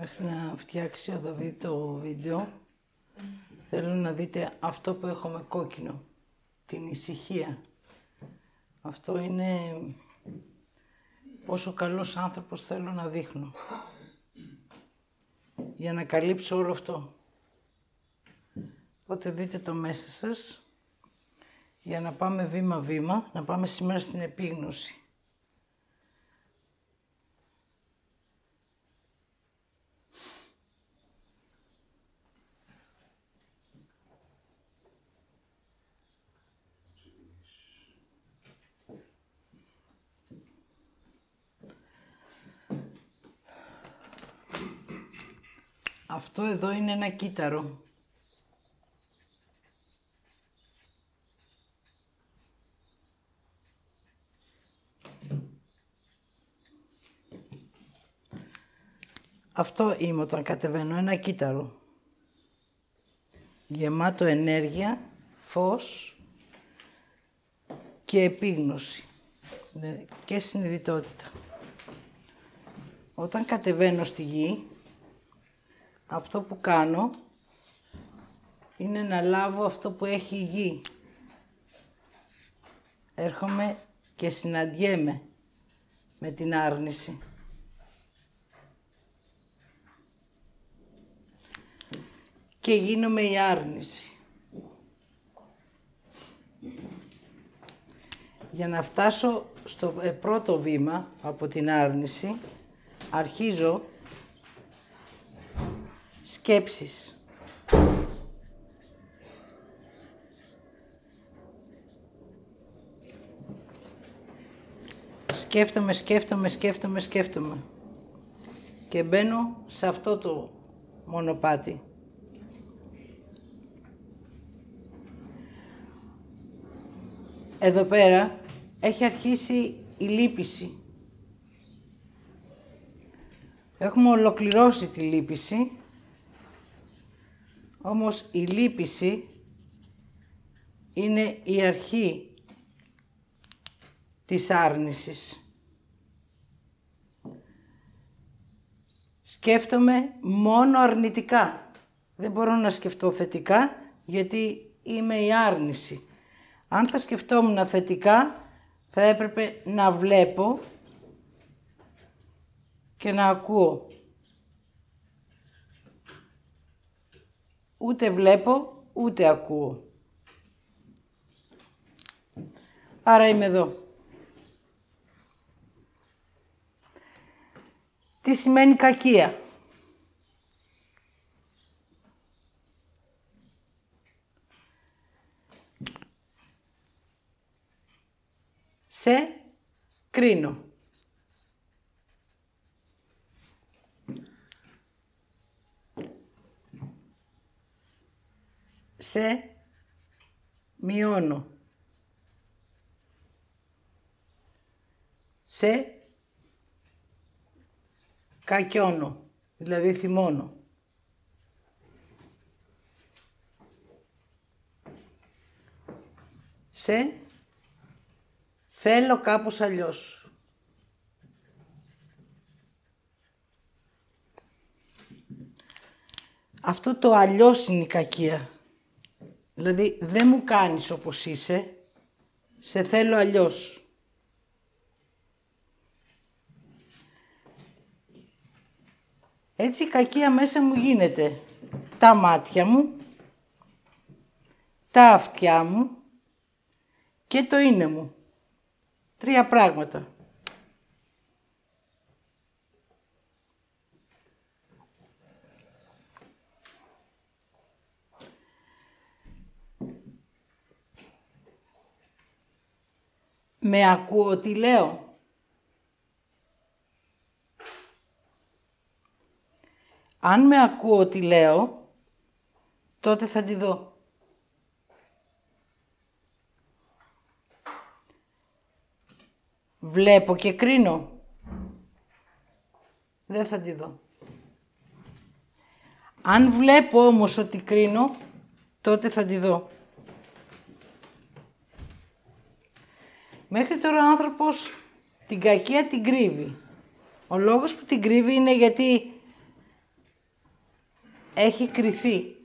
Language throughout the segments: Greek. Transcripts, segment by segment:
Μέχρι να φτιάξει ο Δαβίδ το βίντεο, θέλω να δείτε αυτό που έχω με κόκκινο. Την ησυχία. Αυτό είναι πόσο καλός άνθρωπος θέλω να δείχνω. Για να καλύψω όλο αυτό. Οπότε δείτε το μέσα σας για να πάμε βήμα-βήμα, να πάμε σήμερα στην επίγνωση. Αυτό εδώ είναι ένα κύτταρο. Αυτό είμαι όταν κατεβαίνω, ένα κύτταρο. Γεμάτο ενέργεια, φως και επίγνωση ναι, και συνειδητότητα. Όταν κατεβαίνω στη γη, αυτό που κάνω είναι να λάβω αυτό που έχει η γη. Έρχομαι και συναντιέμαι με την άρνηση. Και γίνομαι η άρνηση. Για να φτάσω στο ε, πρώτο βήμα από την άρνηση, αρχίζω σκέψεις. Σκέφτομαι, σκέφτομαι, σκέφτομαι, σκέφτομαι. Και μπαίνω σε αυτό το μονοπάτι. Εδώ πέρα έχει αρχίσει η λύπηση. Έχουμε ολοκληρώσει τη λύπηση όμως η λύπηση είναι η αρχή της άρνησης. Σκέφτομαι μόνο αρνητικά. Δεν μπορώ να σκεφτώ θετικά γιατί είμαι η άρνηση. Αν θα σκεφτόμουν θετικά θα έπρεπε να βλέπω και να ακούω. Ούτε βλέπω, ούτε ακούω. Άρα είμαι εδώ. Τι σημαίνει κακία; Σε κρίνω. Σε μειώνω. Σε κακιώνω, δηλαδή θυμώνω. Σε θέλω κάπως αλλιώς. Αυτό το αλλιώς είναι η κακία. Δηλαδή δεν μου κάνεις όπως είσαι, σε θέλω αλλιώς. Έτσι η κακία μέσα μου γίνεται τα μάτια μου, τα αυτιά μου και το είναι μου. Τρία πράγματα. Με ακούω τι λέω. Αν με ακούω τι λέω, τότε θα τη δω. Βλέπω και κρίνω. Δεν θα τη δω. Αν βλέπω όμως ότι κρίνω, τότε θα τη δω. Μέχρι τώρα ο άνθρωπος την κακία την κρύβει. Ο λόγος που την κρύβει είναι γιατί έχει κρυθεί.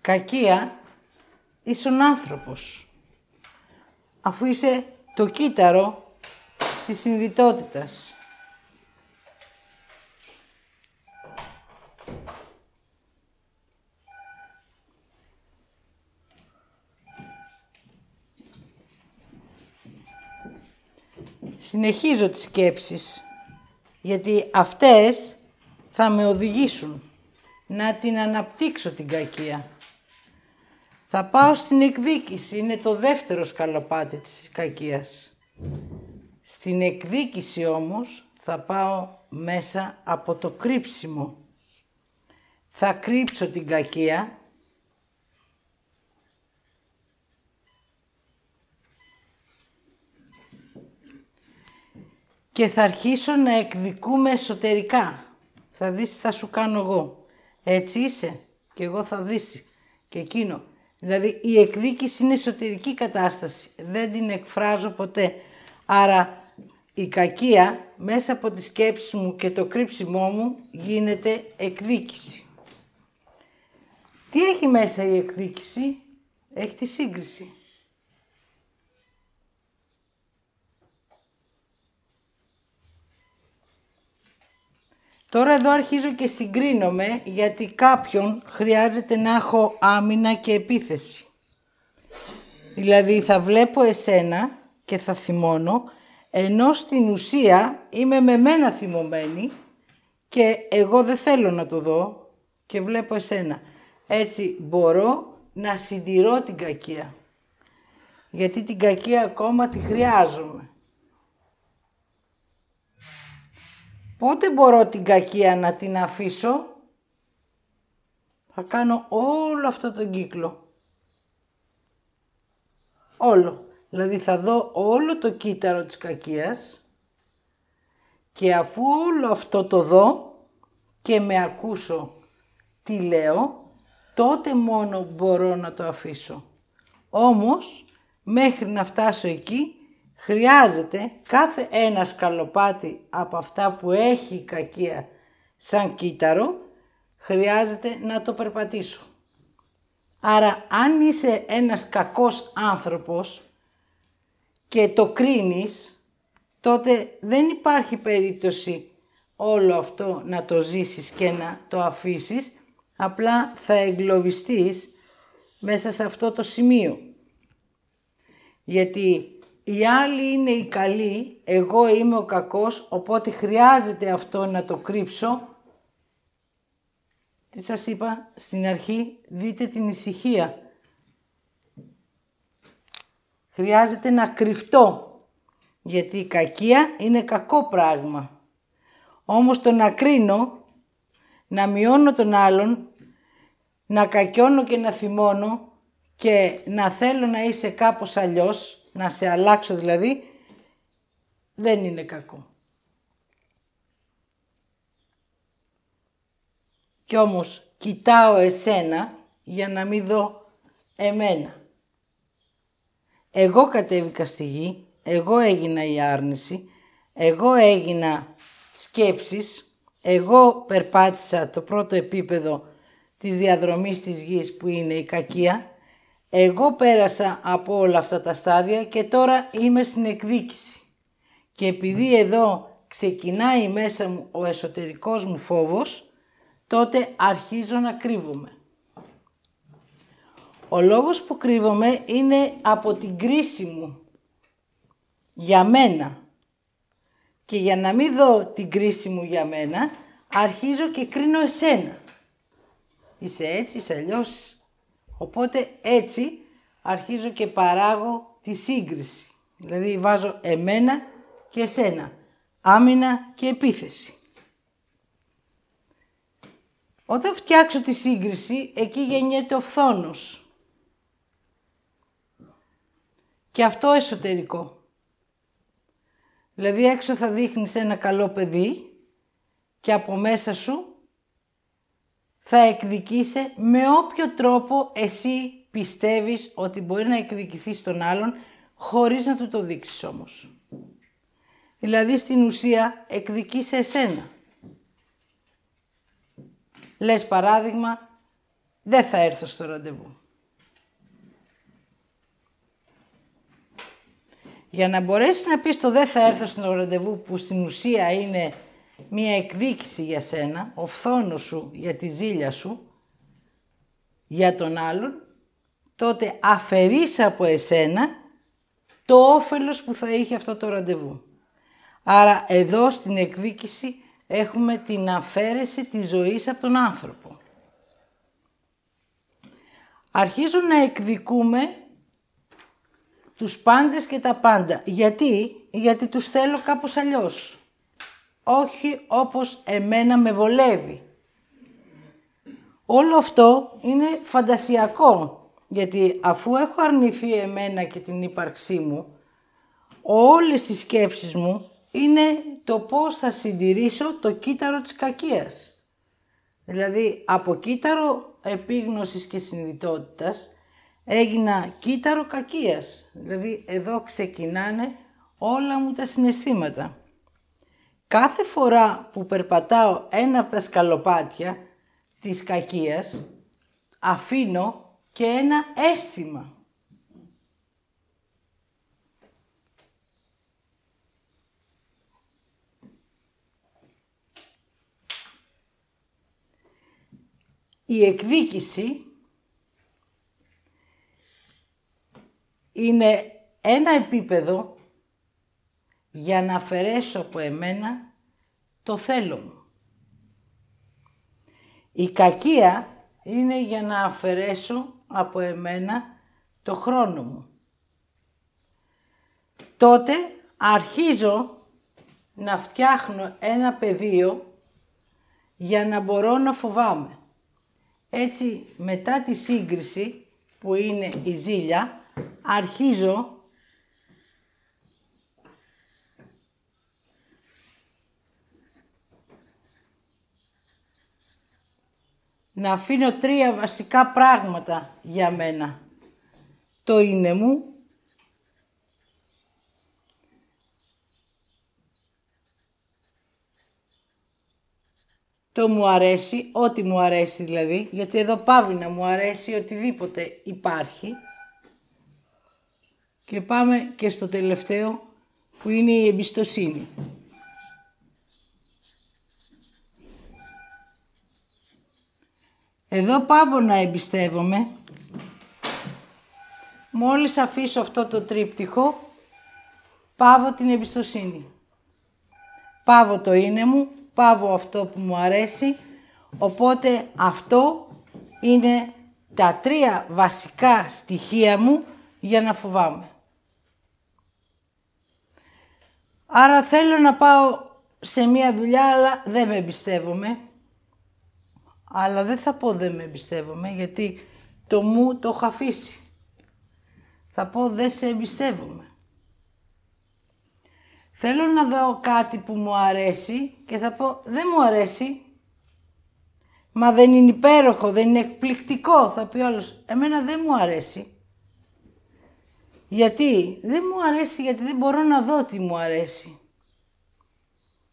Κακία ίσον άνθρωπος. Αφού είσαι το κύτταρο της συνδυτότητας. Συνεχίζω τις σκέψεις, γιατί αυτές θα με οδηγήσουν να την αναπτύξω την κακία. Θα πάω στην εκδίκηση, είναι το δεύτερο σκαλοπάτι της κακίας. Στην εκδίκηση όμως θα πάω μέσα από το κρύψιμο. Θα κρύψω την κακία και θα αρχίσω να εκδικούμε εσωτερικά. Θα δεις τι θα σου κάνω εγώ. Έτσι είσαι και εγώ θα δεις και εκείνο. Δηλαδή η εκδίκηση είναι εσωτερική κατάσταση. Δεν την εκφράζω ποτέ. Άρα η κακία μέσα από τη σκέψη μου και το κρύψιμό μου γίνεται εκδίκηση. Τι έχει μέσα η εκδίκηση; Έχει τη σύγκριση. Τώρα εδώ αρχίζω και συγκρίνομαι γιατί κάποιον χρειάζεται να έχω άμυνα και επίθεση. Δηλαδή θα βλέπω εσένα και θα θυμώνω, ενώ στην ουσία είμαι με μένα θυμωμένη και εγώ δεν θέλω να το δω και βλέπω εσένα. Έτσι μπορώ να συντηρώ την κακία. Γιατί την κακία ακόμα τη χρειάζομαι. Πότε μπορώ την κακία να την αφήσω; Θα κάνω όλο αυτό τον κύκλο. Όλο. Δηλαδή θα δω όλο το κύτταρο της κακίας και αφού όλο αυτό το δω και με ακούσω τι λέω, τότε μόνο μπορώ να το αφήσω. Όμως, μέχρι να φτάσω εκεί, χρειάζεται κάθε ένας σκαλοπάτι από αυτά που έχει η κακία σαν κύτταρο, χρειάζεται να το περπατήσω. Άρα αν είσαι ένας κακός άνθρωπος και το κρίνεις, τότε δεν υπάρχει περίπτωση όλο αυτό να το ζήσεις και να το αφήσεις, απλά θα εγκλωβιστείς μέσα σε αυτό το σημείο. Γιατί οι άλλοι είναι οι καλοί, εγώ είμαι ο κακός, οπότε χρειάζεται αυτό να το κρύψω. Τι σας είπα στην αρχή, δείτε την ησυχία. Χρειάζεται να κρυφτώ, γιατί η κακία είναι κακό πράγμα. Όμως το να κρίνω, να μειώνω τον άλλον, να κακιώνω και να θυμώνω και να θέλω να είσαι κάπως αλλιώς, να σε αλλάξω δηλαδή, δεν είναι κακό. Κι όμως κοιτάω εσένα για να μην δω εμένα. Εγώ κατέβηκα στη γη, εγώ έγινα η άρνηση, εγώ έγινα σκέψεις, εγώ περπάτησα το πρώτο επίπεδο της διαδρομής της γης που είναι η κακία εγώ πέρασα από όλα αυτά τα στάδια και τώρα είμαι στην εκδίκηση. Και επειδή εδώ ξεκινάει μέσα μου ο εσωτερικός μου φόβος, τότε αρχίζω να κρύβομαι. Ο λόγος που κρύβομαι είναι από την κρίση μου. Για μένα. Και για να μην δω την κρίση μου για μένα, αρχίζω και κρίνω εσένα. Είσαι έτσι, είσαι αλλιώς, Οπότε έτσι αρχίζω και παράγω τη σύγκριση. Δηλαδή βάζω εμένα και εσένα. Άμυνα και επίθεση. Όταν φτιάξω τη σύγκριση, εκεί γεννιέται ο φθόνος. Και αυτό εσωτερικό. Δηλαδή έξω θα δείχνεις ένα καλό παιδί και από μέσα σου θα εκδικείσαι με όποιο τρόπο εσύ πιστεύεις ότι μπορεί να εκδικηθείς τον άλλον χωρίς να του το δείξεις όμως. Δηλαδή στην ουσία εκδικεί σε εσένα. Λες παράδειγμα, δεν θα έρθω στο ραντεβού. Για να μπορέσεις να πεις το δεν θα έρθω στο ραντεβού που στην ουσία είναι μία εκδίκηση για σένα, ο φθόνος σου για τη ζήλια σου, για τον άλλον, τότε αφαιρείς από εσένα το όφελος που θα είχε αυτό το ραντεβού. Άρα εδώ στην εκδίκηση έχουμε την αφαίρεση της ζωής από τον άνθρωπο. Αρχίζω να εκδικούμε τους πάντες και τα πάντα. Γιατί; Γιατί τους θέλω κάπως αλλιώς. Όχι όπως εμένα με βολεύει. Όλο αυτό είναι φαντασιακό. Γιατί αφού έχω αρνηθεί εμένα και την ύπαρξή μου, όλες οι σκέψεις μου είναι το πώς θα συντηρήσω το κύτταρο της κακίας. Δηλαδή, από κύτταρο επίγνωσης και συνειδητότητας έγινα κύτταρο κακίας. Δηλαδή, εδώ ξεκινάνε όλα μου τα συναισθήματα. Κάθε φορά που περπατάω ένα από τα σκαλοπάτια της κακίας, αφήνω και ένα αίσθημα. Η εκδίκηση είναι ένα επίπεδο για να αφαιρέσω από εμένα το θέλω μου. Η κακία είναι για να αφαιρέσω από εμένα το χρόνο μου. Τότε αρχίζω να φτιάχνω ένα πεδίο για να μπορώ να φοβάμαι. Έτσι, μετά τη σύγκριση που είναι η ζήλια, αρχίζω να αφήνω τρία βασικά πράγματα για μένα. Το είναι μου, το μου αρέσει, ό,τι μου αρέσει δηλαδή, γιατί εδώ πάβει να μου αρέσει οτιδήποτε υπάρχει. Και πάμε και στο τελευταίο που είναι η εμπιστοσύνη. Εδώ πάω να εμπιστεύομαι. Μόλις αφήσω αυτό το τρίπτυχο, πάω την εμπιστοσύνη. Πάβω το είναι μου, πάβω αυτό που μου αρέσει, οπότε αυτό είναι τα τρία βασικά στοιχεία μου για να φοβάμαι. Άρα θέλω να πάω σε μία δουλειά, αλλά δεν με εμπιστεύομαι. Αλλά δεν θα πω δεν με εμπιστεύομαι, γιατί το μου το έχω αφήσει. Θα πω δεν σε εμπιστεύομαι. Θέλω να δω κάτι που μου αρέσει και θα πω δεν μου αρέσει. Μα δεν είναι υπέροχο, δεν είναι εκπληκτικό, θα πει όλος. Εμένα δεν μου αρέσει. Γιατί; Δεν μου αρέσει, γιατί δεν μπορώ να δω τι μου αρέσει.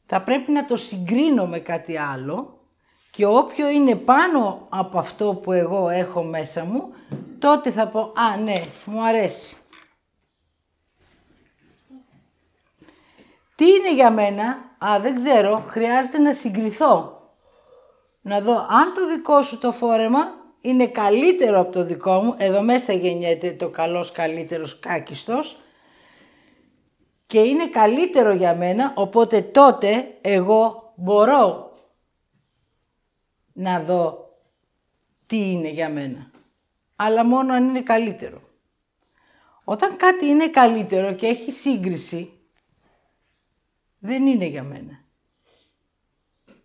Θα πρέπει να το συγκρίνω με κάτι άλλο και όποιο είναι πάνω από αυτό που εγώ έχω μέσα μου, τότε θα πω «Α, ναι, μου αρέσει». Τι είναι για μένα, α, δεν ξέρω, χρειάζεται να συγκριθώ. Να δω αν το δικό σου το φόρεμα είναι καλύτερο από το δικό μου, εδώ μέσα γεννιέται το καλός καλύτερος κάκιστος, και είναι καλύτερο για μένα, οπότε τότε εγώ μπορώ να δω τι είναι για μένα. Αλλά μόνο αν είναι καλύτερο. Όταν κάτι είναι καλύτερο και έχει σύγκριση, δεν είναι για μένα.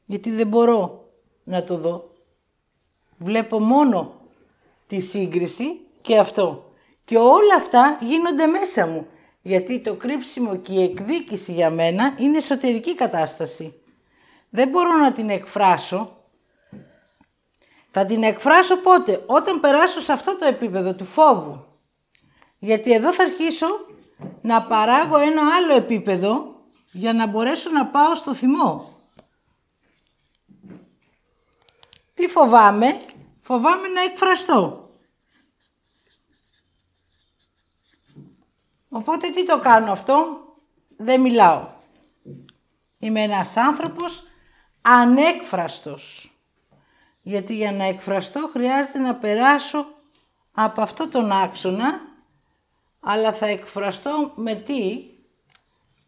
Γιατί δεν μπορώ να το δω. Βλέπω μόνο τη σύγκριση και αυτό. Και όλα αυτά γίνονται μέσα μου. Γιατί το κρύψιμο και η εκδίκηση για μένα είναι εσωτερική κατάσταση. Δεν μπορώ να την εκφράσω θα την εκφράσω πότε, όταν περάσω σε αυτό το επίπεδο του φόβου. Γιατί εδώ θα αρχίσω να παράγω ένα άλλο επίπεδο για να μπορέσω να πάω στο θυμό. Τι φοβάμαι, φοβάμαι να εκφραστώ. Οπότε τι το κάνω αυτό, δεν μιλάω. Είμαι ένας άνθρωπος ανέκφραστος. Γιατί για να εκφραστώ χρειάζεται να περάσω από αυτό τον άξονα, αλλά θα εκφραστώ με τι,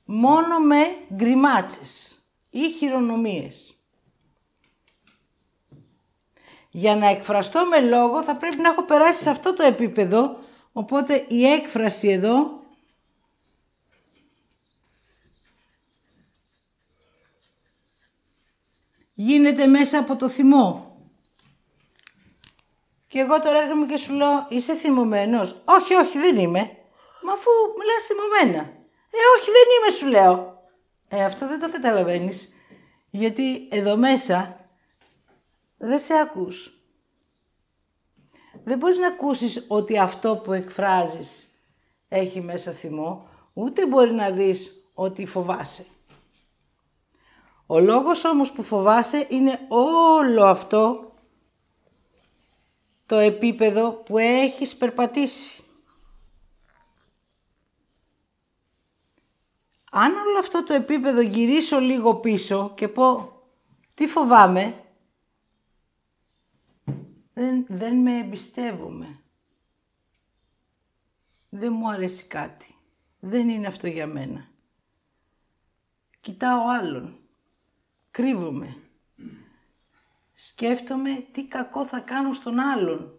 μόνο με γκριμάτσες ή χειρονομίες. Για να εκφραστώ με λόγο θα πρέπει να έχω περάσει σε αυτό το επίπεδο, οπότε η έκφραση εδώ γίνεται μέσα από το θυμό. Και εγώ τώρα έρχομαι και σου λέω, είσαι θυμωμένος; Όχι, όχι, δεν είμαι. Μα αφού μιλάς θυμωμένα. Ε, όχι, δεν είμαι, σου λέω. Ε, αυτό δεν το καταλαβαίνεις. Γιατί εδώ μέσα δεν σε ακούς. Δεν μπορείς να ακούσεις ότι αυτό που εκφράζεις έχει μέσα θυμό, ούτε μπορεί να δεις ότι φοβάσαι. Ο λόγος όμως που φοβάσαι είναι όλο αυτό το επίπεδο που έχεις περπατήσει. Αν όλο αυτό το επίπεδο γυρίσω λίγο πίσω και πω τι φοβάμαι, δεν, δεν με εμπιστεύομαι. Δεν μου αρέσει κάτι. Δεν είναι αυτό για μένα. Κοιτάω άλλον. Κρύβομαι. Σκέφτομαι τι κακό θα κάνω στον άλλον.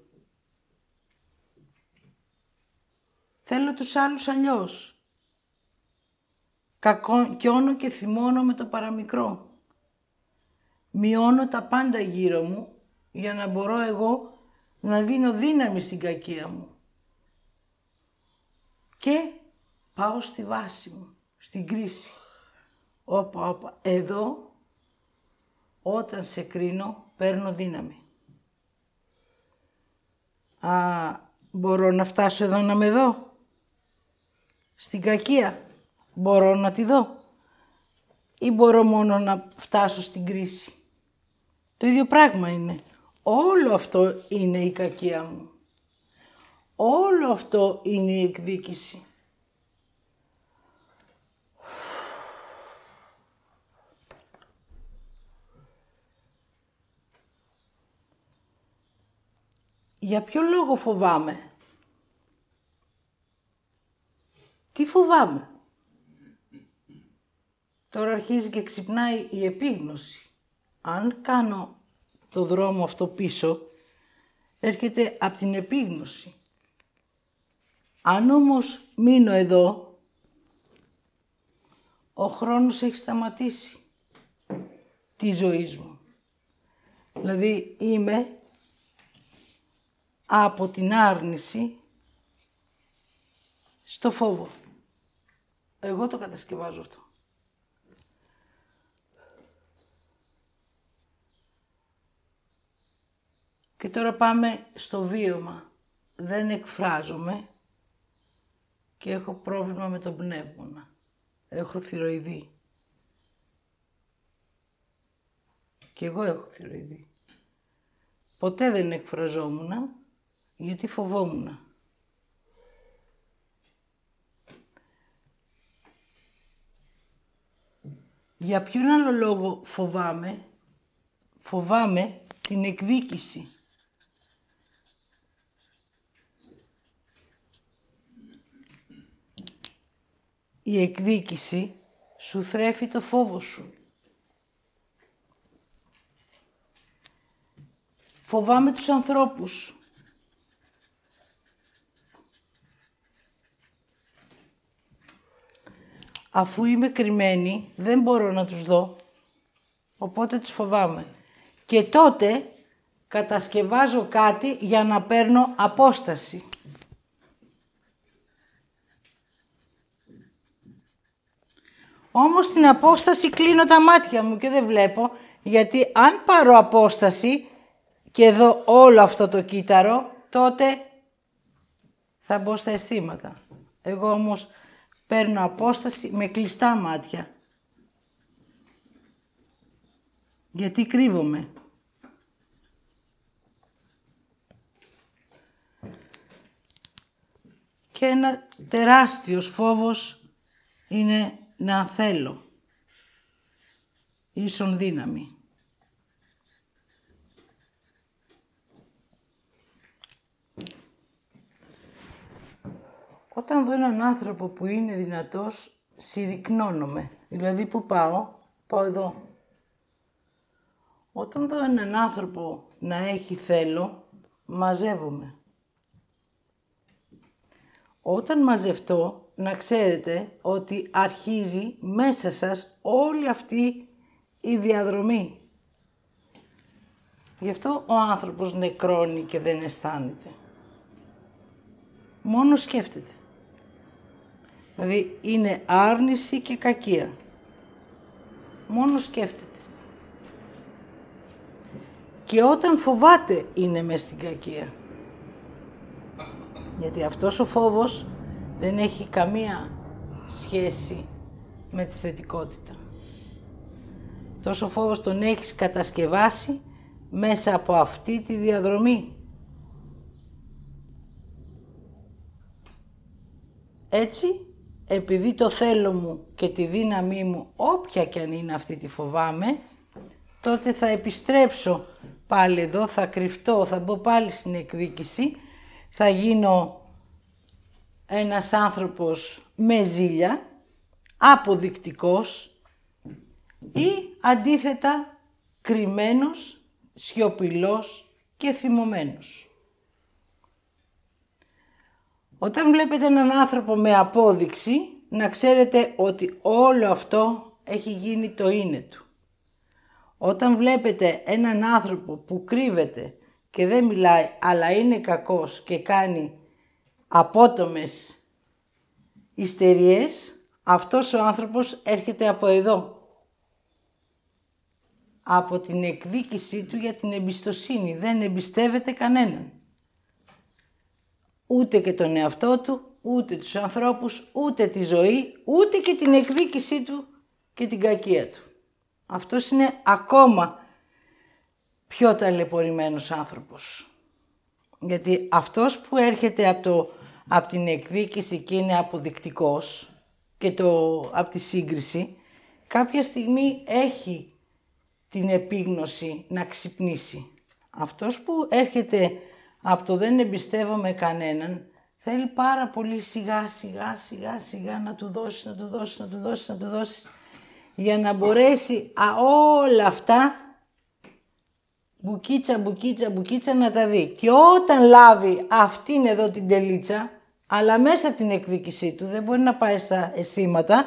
Θέλω τους άλλους αλλιώς. Κακιώνω και θυμώνω με το παραμικρό. Μειώνω τα πάντα γύρω μου για να μπορώ εγώ να δίνω δύναμη στην κακία μου. Και πάω στη βάση μου, στην κρίση. Όπα, όπα, εδώ όταν σε κρίνω παίρνω δύναμη. Α, μπορώ να φτάσω εδώ να με δω; Στην κακία μπορώ να τη δω; Ή μπορώ μόνο να φτάσω στην κρίση; Το ίδιο πράγμα είναι. Όλο αυτό είναι η κακία μου. Όλο αυτό είναι η εκδίκηση. Για ποιο λόγο φοβάμαι; Τι φοβάμαι; Τώρα αρχίζει και ξυπνάει η επίγνωση. Αν κάνω το δρόμο αυτό πίσω, έρχεται από την επίγνωση. Αν όμως μείνω εδώ, ο χρόνος έχει σταματήσει τη ζωή μου. Δηλαδή είμαι από την άρνηση στο φόβο. Εγώ το κατασκευάζω αυτό. Και τώρα πάμε στο βίωμα. Δεν εκφράζομαι και έχω πρόβλημα με τον πνεύμονα. Έχω θηροειδή. Και εγώ έχω θηροειδή. Ποτέ δεν εκφραζόμουν γιατί φοβόμουν. Για ποιον άλλο λόγο φοβάμαι, φοβάμαι την εκδίκηση. Η εκδίκηση σου θρέφει το φόβο σου. Φοβάμαι τους ανθρώπους. Αφού είμαι κρυμμένη, δεν μπορώ να τους δω. Οπότε τους φοβάμαι. Και τότε κατασκευάζω κάτι για να παίρνω απόσταση. Όμως στην απόσταση κλείνω τα μάτια μου και δεν βλέπω, γιατί αν πάρω απόσταση και δω όλο αυτό το κύτταρο, τότε θα μπω στα αισθήματα. Εγώ όμως Παίρνω απόσταση με κλειστά μάτια. Γιατί κρύβομαι. Και ένα τεράστιος φόβος είναι να θέλω. Ίσον δύναμη. Όταν δω έναν άνθρωπο που είναι δυνατός, συρρυκνώνομαι. Δηλαδή που πάω, πάω εδώ. Όταν δω έναν άνθρωπο να έχει θέλω, μαζεύομαι. Όταν μαζευτώ, να ξέρετε ότι αρχίζει μέσα σας όλη αυτή η διαδρομή. Γι' αυτό ο άνθρωπος νεκρώνει και δεν αισθάνεται. Μόνος σκέφτεται. Δηλαδή είναι άρνηση και κακία. Μόνο σκέφτεται. Και όταν φοβάται είναι μέσα στην κακία. Γιατί αυτός ο φόβος δεν έχει καμία σχέση με τη θετικότητα. Τόσο φόβος τον έχεις κατασκευάσει μέσα από αυτή τη διαδρομή. Έτσι, επειδή το θέλω μου και τη δύναμή μου, όποια και αν είναι αυτή τη φοβάμαι, τότε θα επιστρέψω πάλι εδώ, θα κρυφτώ, θα μπω πάλι στην εκδίκηση, θα γίνω ένας άνθρωπος με ζήλια, αποδεικτικός ή αντίθετα κρυμμένος, σιωπηλός και θυμωμένος. Όταν βλέπετε έναν άνθρωπο με απόδειξη, να ξέρετε ότι όλο αυτό έχει γίνει το είναι του. Όταν βλέπετε έναν άνθρωπο που κρύβεται και δεν μιλάει, αλλά είναι κακός και κάνει απότομες ιστερίες, αυτός ο άνθρωπος έρχεται από εδώ. Από την εκδίκησή του για την εμπιστοσύνη. Δεν εμπιστεύεται κανέναν ούτε και τον εαυτό του, ούτε τους ανθρώπους, ούτε τη ζωή, ούτε και την εκδίκησή του και την κακία του. Αυτός είναι ακόμα πιο ταλαιπωρημένος άνθρωπος. Γιατί αυτός που έρχεται από, το, από την εκδίκηση και είναι αποδεικτικός και το, από τη σύγκριση, κάποια στιγμή έχει την επίγνωση να ξυπνήσει. Αυτός που έρχεται από το δεν εμπιστεύομαι κανέναν, θέλει πάρα πολύ σιγά σιγά σιγά σιγά να του δώσεις, να του δώσεις, να του δώσεις, να του δώσεις, για να μπορέσει α, όλα αυτά μπουκίτσα, μπουκίτσα, μπουκίτσα να τα δει. Και όταν λάβει αυτήν εδώ την τελίτσα, αλλά μέσα από την εκδίκησή του, δεν μπορεί να πάει στα αισθήματα,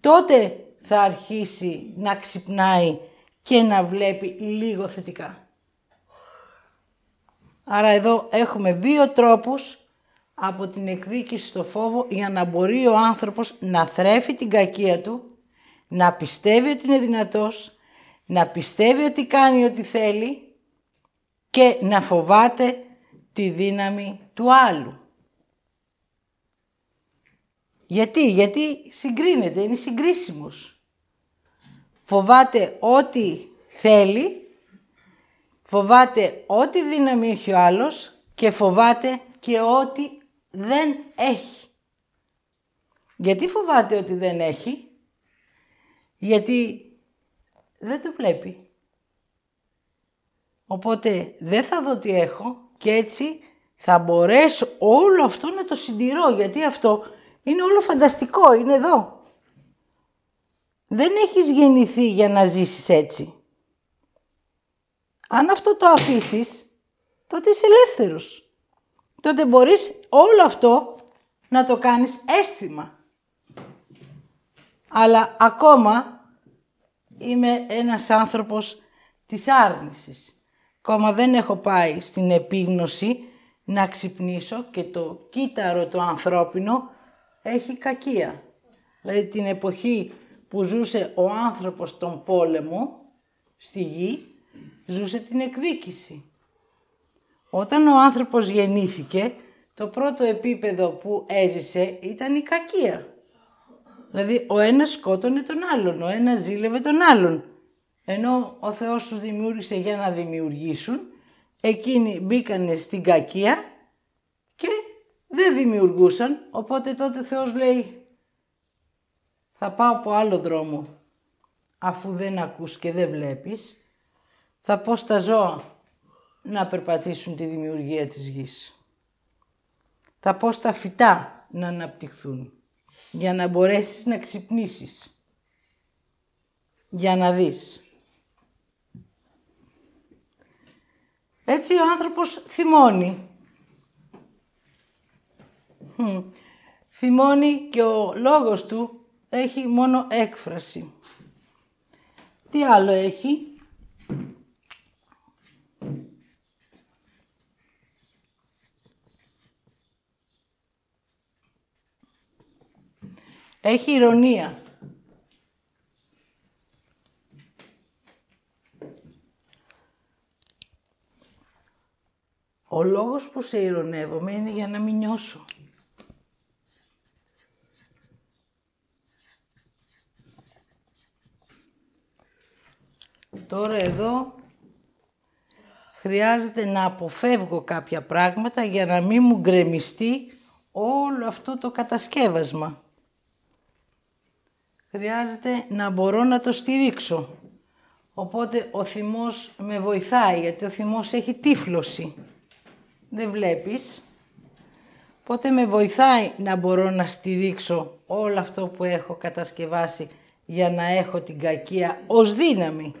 τότε θα αρχίσει να ξυπνάει και να βλέπει λίγο θετικά. Άρα εδώ έχουμε δύο τρόπους από την εκδίκηση στο φόβο για να μπορεί ο άνθρωπος να θρέφει την κακία του, να πιστεύει ότι είναι δυνατός, να πιστεύει ότι κάνει ό,τι θέλει και να φοβάται τη δύναμη του άλλου. Γιατί, γιατί συγκρίνεται, είναι συγκρίσιμος. Φοβάται ό,τι θέλει Φοβάται ό,τι δύναμη έχει ο άλλος και φοβάται και ό,τι δεν έχει. Γιατί φοβάται ότι δεν έχει; Γιατί δεν το βλέπει. Οπότε δεν θα δω τι έχω και έτσι θα μπορέσω όλο αυτό να το συντηρώ γιατί αυτό είναι όλο φανταστικό, είναι εδώ. Δεν έχεις γεννηθεί για να ζήσεις έτσι. Αν αυτό το αφήσεις, τότε είσαι ελεύθερος. Τότε μπορείς όλο αυτό να το κάνεις αίσθημα. Αλλά ακόμα είμαι ένας άνθρωπος της άρνησης. Ακόμα δεν έχω πάει στην επίγνωση να ξυπνήσω και το κύτταρο το ανθρώπινο έχει κακία. Δηλαδή την εποχή που ζούσε ο άνθρωπος τον πόλεμο στη γη, ζούσε την εκδίκηση. Όταν ο άνθρωπος γεννήθηκε, το πρώτο επίπεδο που έζησε ήταν η κακία. Δηλαδή ο ένας σκότωνε τον άλλον, ο ένας ζήλευε τον άλλον. Ενώ ο Θεός τους δημιούργησε για να δημιουργήσουν, εκείνοι μπήκανε στην κακία και δεν δημιουργούσαν, οπότε τότε ο Θεός λέει θα πάω από άλλο δρόμο αφού δεν ακούς και δεν βλέπεις, θα πω στα ζώα να περπατήσουν τη δημιουργία της γης. Θα πω στα φυτά να αναπτυχθούν για να μπορέσεις να ξυπνήσεις. Για να δεις. Έτσι ο άνθρωπος θυμώνει. Θυμώνει και ο λόγος του έχει μόνο έκφραση. Τι άλλο έχει; Έχει ηρωνία. Ο λόγος που σε ηρωνεύομαι είναι για να μην νιώσω. Τώρα εδώ χρειάζεται να αποφεύγω κάποια πράγματα για να μην μου γκρεμιστεί όλο αυτό το κατασκεύασμα. Χρειάζεται να μπορώ να το στηρίξω. Οπότε ο θυμός με βοηθάει, γιατί ο θυμός έχει τύφλωση. Δεν βλέπεις. Οπότε με βοηθάει να μπορώ να στηρίξω όλο αυτό που έχω κατασκευάσει για να έχω την κακία ως δύναμη.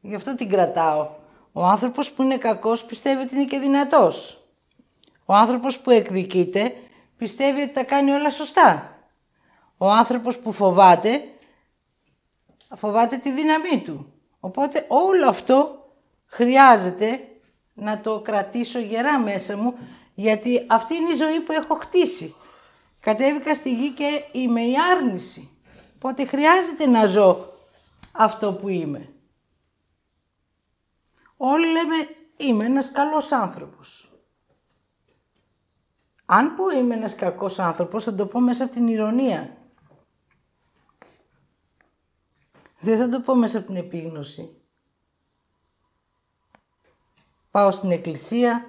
Γι' αυτό την κρατάω. Ο άνθρωπος που είναι κακός πιστεύει ότι είναι και δυνατός. Ο άνθρωπος που εκδικείται πιστεύει ότι τα κάνει όλα σωστά. Ο άνθρωπος που φοβάται, φοβάται τη δύναμή του. Οπότε όλο αυτό χρειάζεται να το κρατήσω γερά μέσα μου, γιατί αυτή είναι η ζωή που έχω χτίσει. Κατέβηκα στη γη και είμαι η άρνηση. Οπότε χρειάζεται να ζω αυτό που είμαι. Όλοι λέμε είμαι ένας καλός άνθρωπος. Αν πω είμαι ένας κακός άνθρωπος θα το πω μέσα από την ηρωνία. Δεν θα το πω μέσα από την επίγνωση. Πάω στην εκκλησία,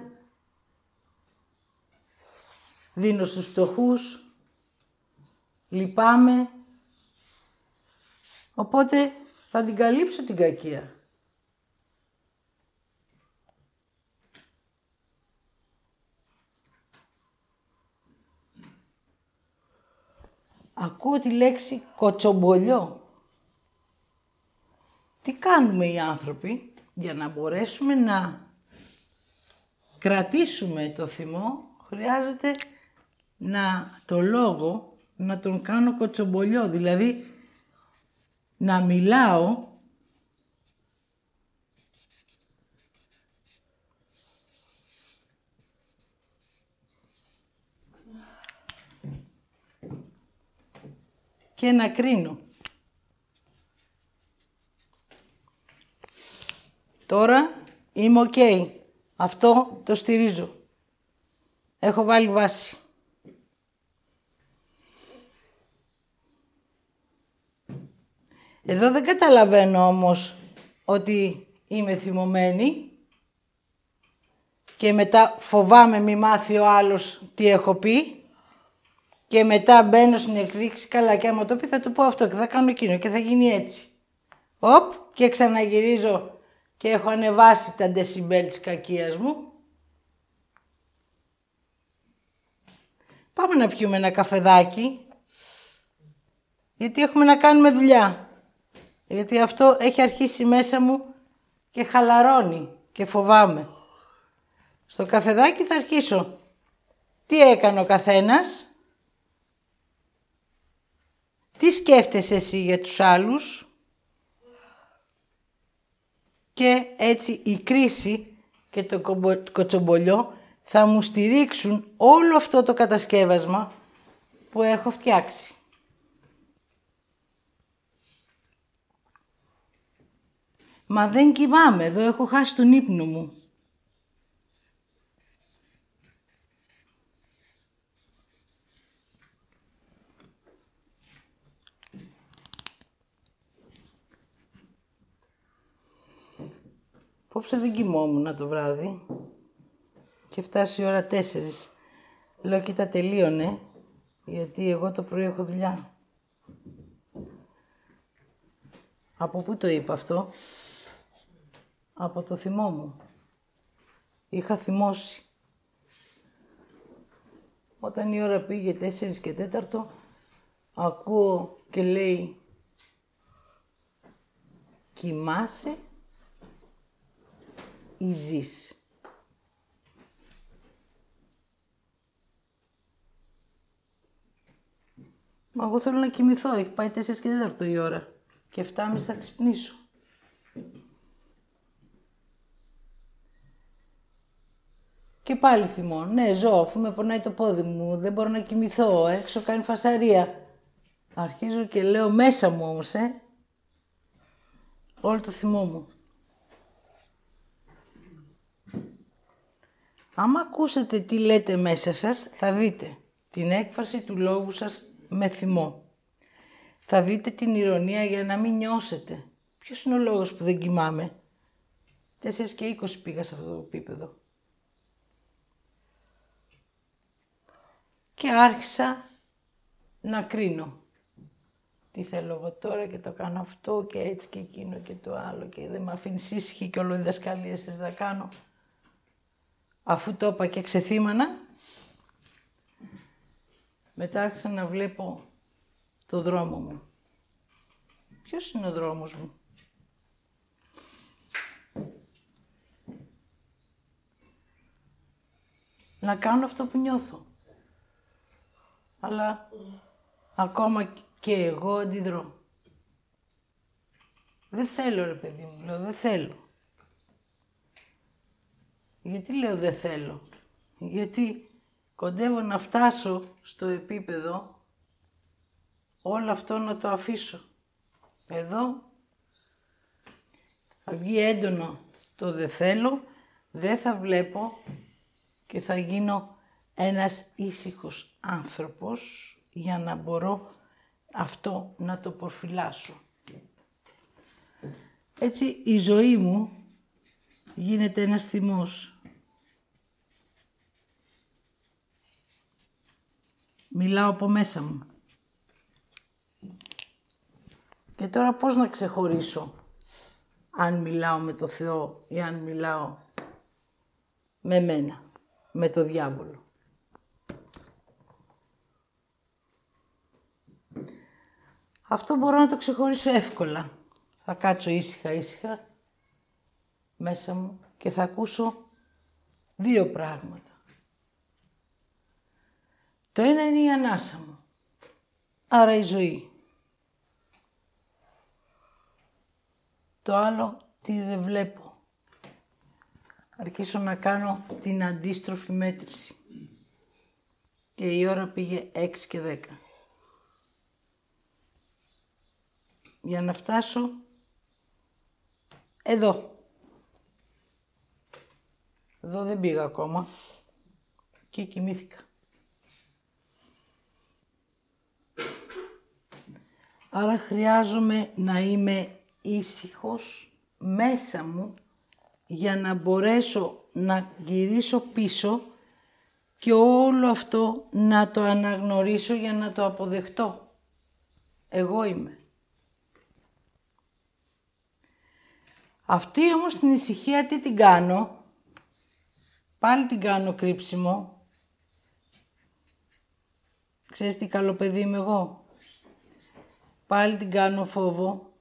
δίνω στους φτωχούς, λυπάμαι, οπότε θα την καλύψω την κακία. Ακούω τη λέξη κοτσομπολιό. Τι κάνουμε οι άνθρωποι για να μπορέσουμε να κρατήσουμε το θυμό, χρειάζεται να το λόγο να τον κάνω κοτσομπολιό, δηλαδή να μιλάω και να κρίνω. Τώρα είμαι οκ. Αυτό το στηρίζω. Έχω βάλει βάση. Εδώ δεν καταλαβαίνω όμως ότι είμαι θυμωμένη και μετά φοβάμαι μη μάθει ο άλλος τι έχω πει και μετά μπαίνω στην εκδίκηση, καλά και άμα το πει θα του πω αυτό και θα κάνω εκείνο και θα γίνει έτσι. Οπ και ξαναγυρίζω και έχω ανεβάσει τα ντεσιμπέλ της κακίας μου. Πάμε να πιούμε ένα καφεδάκι, γιατί έχουμε να κάνουμε δουλειά. Γιατί αυτό έχει αρχίσει μέσα μου και χαλαρώνει και φοβάμαι. Στο καφεδάκι θα αρχίσω. Τι έκανε ο καθένας, τι σκέφτεσαι εσύ για τους άλλους; Και έτσι η κρίση και το κοτσομπολιό θα μου στηρίξουν όλο αυτό το κατασκεύασμα που έχω φτιάξει. Μα δεν κοιμάμαι, εδώ έχω χάσει τον ύπνο μου. Απόψε δεν κοιμόμουν το βράδυ και φτάσει η ώρα τέσσερις. Λέω, κοίτα, τελείωνε, γιατί εγώ το πρωί έχω δουλειά. Από πού το είπα αυτό; Από το θυμό μου. Είχα θυμώσει. Όταν η ώρα πήγε τέσσερις και τέταρτο, ακούω και λέει «Κοιμάσαι; Ή ζεις». Μα εγώ θέλω να κοιμηθώ. Έχει πάει 4 και 4 η ώρα. Και 7.30 θα ξυπνήσω. Και πάλι θυμώ. Ναι, ζω, αφού με πονάει το πόδι μου. Δεν μπορώ να κοιμηθώ. Έξω κάνει φασαρία. Αρχίζω και λέω μέσα μου όμως, ε. Όλο το θυμό μου. Άμα ακούσετε τι λέτε μέσα σας, θα δείτε την έκφραση του λόγου σας με θυμό. Θα δείτε την ηρωνία για να μην νιώσετε. Ποιος είναι ο λόγος που δεν κοιμάμαι; 4 και 20 πήγα σε αυτό το επίπεδο. Και άρχισα να κρίνω. Τι θέλω εγώ τώρα και το κάνω αυτό και έτσι και εκείνο και το άλλο και δεν με αφήνει ήσυχη και όλο οι δασκαλίες της να κάνω. Αφού το είπα και ξεθύμανα, μετά άρχισα να βλέπω το δρόμο μου. Ποιος είναι ο δρόμος μου; Να κάνω αυτό που νιώθω. Αλλά ακόμα και εγώ αντιδρώ. Δεν θέλω ρε παιδί μου, λέω δεν θέλω. Γιατί λέω δεν θέλω. Γιατί κοντεύω να φτάσω στο επίπεδο όλο αυτό να το αφήσω. Εδώ θα βγει έντονο το δεν θέλω, δεν θα βλέπω και θα γίνω ένας ήσυχος άνθρωπος για να μπορώ αυτό να το προφυλάσω. Έτσι η ζωή μου γίνεται ένας θυμός. Μιλάω από μέσα μου. Και τώρα πώς να ξεχωρίσω αν μιλάω με το Θεό ή αν μιλάω με μένα, με το διάβολο. Αυτό μπορώ να το ξεχωρίσω εύκολα. Θα κάτσω ήσυχα ήσυχα μέσα μου και θα ακούσω δύο πράγματα. Το ένα είναι η ανάσα μου, άρα η ζωή. Το άλλο τι δεν βλέπω. Αρχίσω να κάνω την αντίστροφη μέτρηση. Και η ώρα πήγε 6 και 10. Για να φτάσω εδώ. Εδώ δεν πήγα ακόμα. Και κοιμήθηκα. Άρα χρειάζομαι να είμαι ήσυχος μέσα μου για να μπορέσω να γυρίσω πίσω και όλο αυτό να το αναγνωρίσω για να το αποδεχτώ. Εγώ είμαι. Αυτή όμως την ησυχία τι την κάνω; Πάλι την κάνω κρύψιμο. Ξέρεις τι καλό παιδί είμαι εγώ; Πάλι την κάνω φόβο.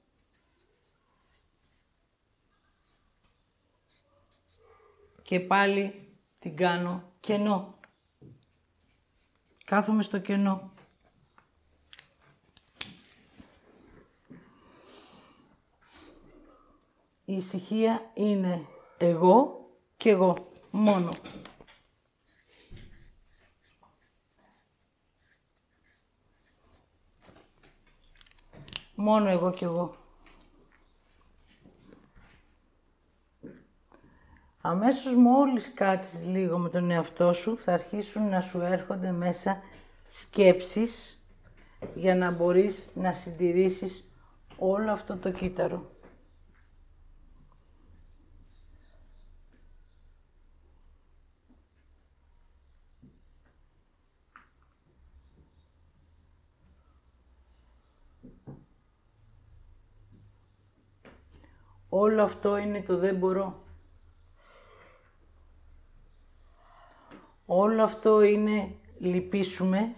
και πάλι την κάνω κενό. Κάθομαι στο κενό. Η ησυχία είναι εγώ και εγώ, μόνο. Μόνο εγώ και εγώ. Αμέσως μόλις κάτσεις λίγο με τον εαυτό σου, θα αρχίσουν να σου έρχονται μέσα σκέψεις για να μπορείς να συντηρήσεις όλο αυτό το κύτταρο. Όλο αυτό είναι το δεν μπορώ. Όλο αυτό είναι λυπήσουμε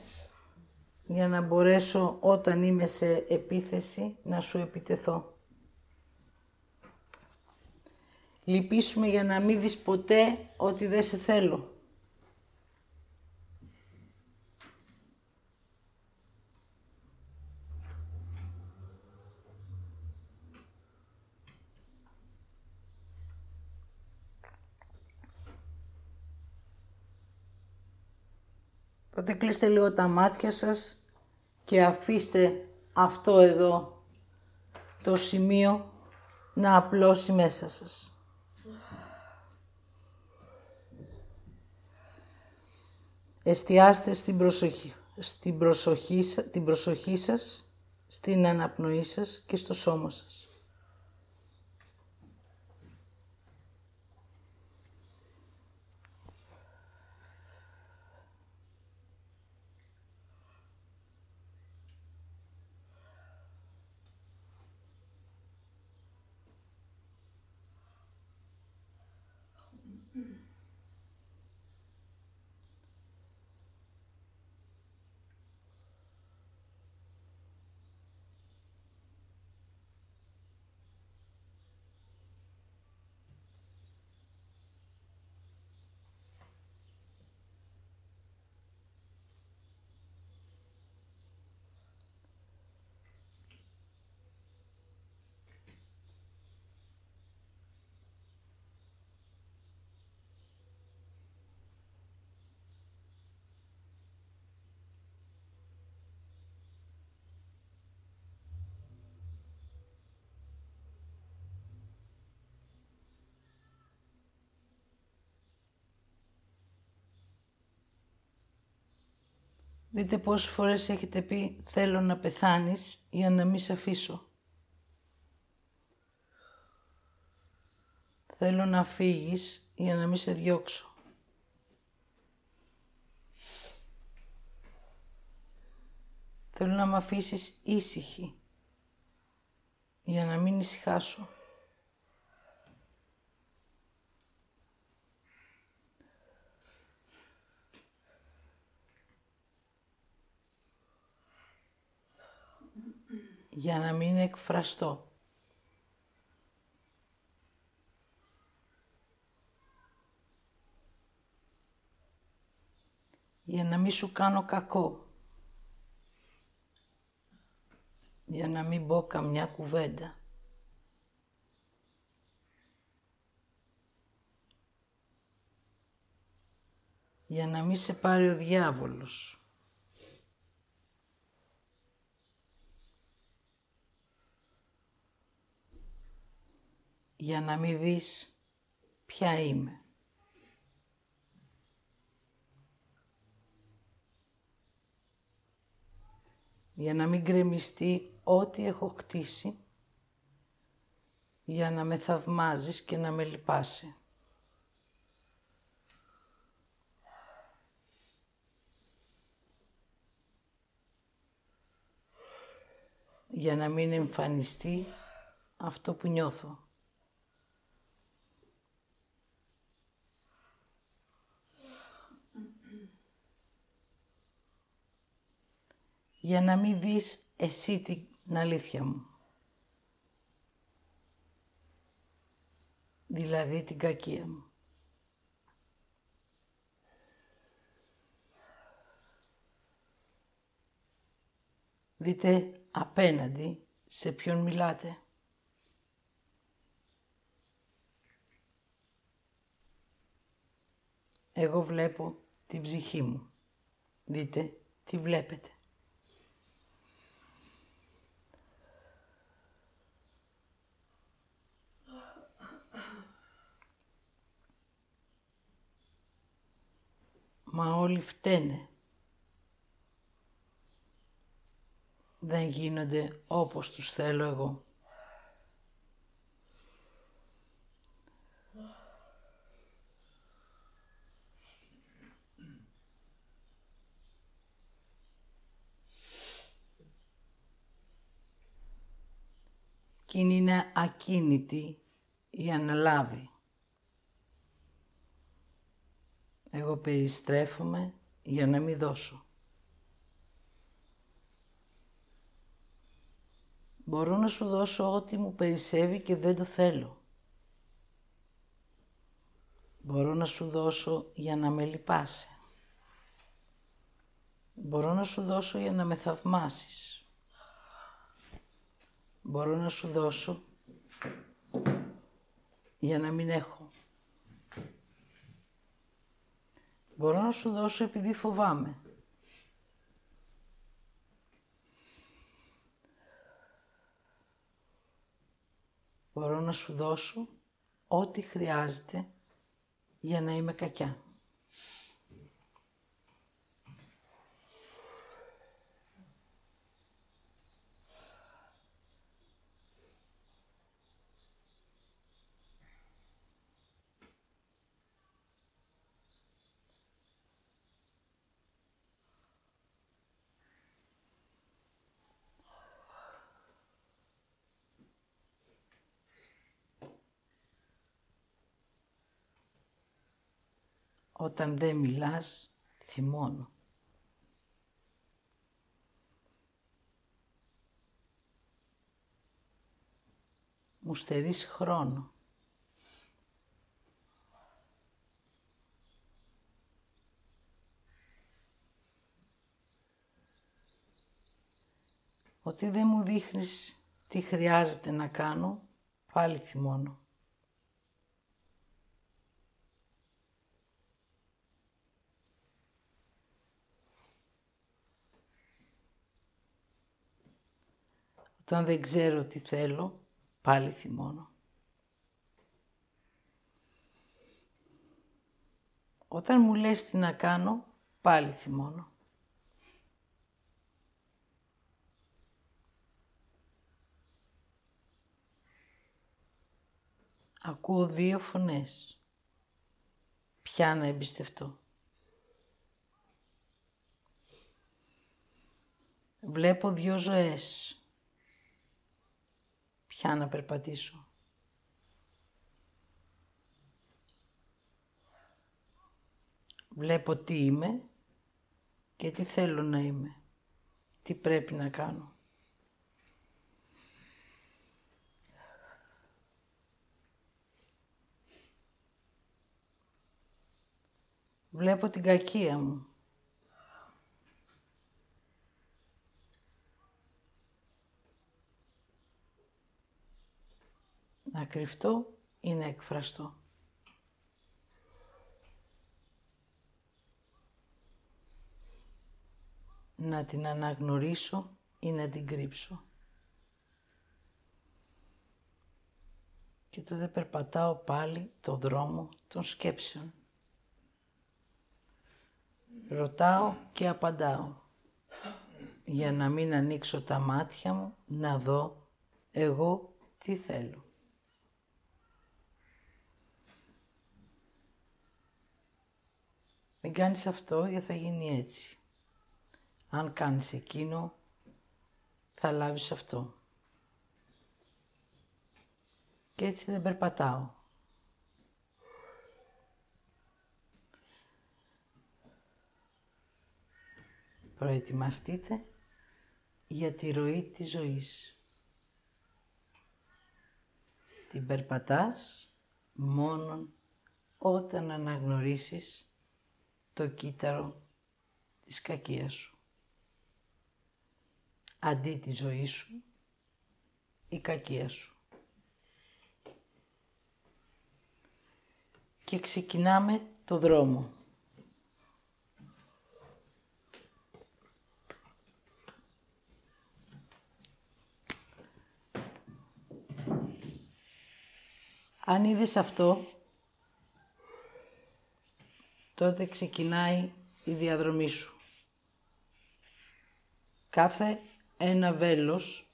για να μπορέσω όταν είμαι σε επίθεση να σου επιτεθώ. Λυπήσουμε για να μην δεις ποτέ ότι δεν σε θέλω. Τότε κλείστε λίγο τα μάτια σας και αφήστε αυτό εδώ το σημείο να απλώσει μέσα σας. Εστιάστε στην προσοχή, στην προσοχή, την προσοχή σας, στην αναπνοή σας και στο σώμα σας. Δείτε πόσες φορές έχετε πει θέλω να πεθάνεις για να μην σε αφήσω. Θέλω να φύγεις για να μην σε διώξω. Θέλω να με αφήσεις ήσυχη για να μην ησυχάσω. Για να μην εκφραστώ. Για να μην σου κάνω κακό. Για να μην πω καμιά κουβέντα. Για να μην σε πάρει ο διάβολος. Για να μην δεις ποια είμαι. Για να μην κρεμιστεί ό,τι έχω κτίσει, για να με θαυμάζεις και να με λυπάσαι. για να μην εμφανιστεί αυτό που νιώθω. Για να μην δεις εσύ την αλήθεια μου. Δηλαδή την κακία μου. Δείτε απέναντι σε ποιον μιλάτε. Εγώ βλέπω την ψυχή μου. Δείτε τι βλέπετε. Μα όλοι φταίνε. Δεν γίνονται όπως τους θέλω εγώ. Κι είναι ακίνητη ή αναλάβει. Εγώ περιστρέφομαι για να μην δώσω. Μπορώ να σου δώσω ό,τι μου περισσεύει και δεν το θέλω. Μπορώ να σου δώσω για να με λυπάσαι. Μπορώ να σου δώσω για να με θαυμάσεις. Μπορώ να σου δώσω για να μην έχω. Μπορώ να σου δώσω επειδή φοβάμαι. Μπορώ να σου δώσω ό,τι χρειάζεται για να είμαι κακιά. Όταν δεν μιλάς, θυμώνω. Μου στερείς χρόνο. Ότι δεν μου δείχνεις τι χρειάζεται να κάνω, πάλι θυμώνω. Όταν δεν ξέρω τι θέλω, πάλι θυμώνω. Όταν μου λες τι να κάνω, πάλι θυμώνω. Ακούω δύο φωνές. Ποια να εμπιστευτώ. Βλέπω δύο ζωές ποια να περπατήσω. Βλέπω τι είμαι και τι θέλω να είμαι. Τι πρέπει να κάνω. Βλέπω την κακία μου. Να κρυφτώ ή να εκφραστώ. Να την αναγνωρίσω ή να την κρύψω. Και τότε περπατάω πάλι το δρόμο των σκέψεων. Ρωτάω και απαντάω για να μην ανοίξω τα μάτια μου να δω εγώ τι θέλω. Μην κάνεις αυτό γιατί θα γίνει έτσι. Αν κάνεις εκείνο, θα λάβεις αυτό. Και έτσι δεν περπατάω. Προετοιμαστείτε για τη ροή της ζωής. Την περπατάς μόνον όταν αναγνωρίσεις το κύτταρο της κακίας σου. Αντί τη ζωή σου, η κακία σου. Και ξεκινάμε το δρόμο. Αν είδες αυτό, τότε ξεκινάει η διαδρομή σου. Κάθε ένα βέλος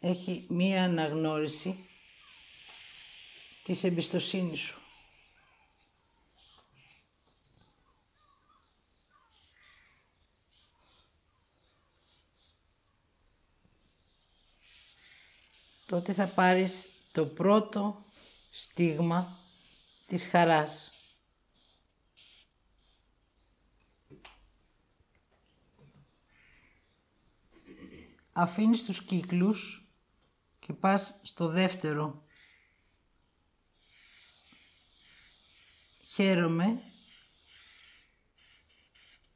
έχει μία αναγνώριση της εμπιστοσύνης σου. Τότε θα πάρεις το πρώτο στίγμα της χαράς. Αφήνεις τους κύκλους και πας στο δεύτερο. Χαίρομαι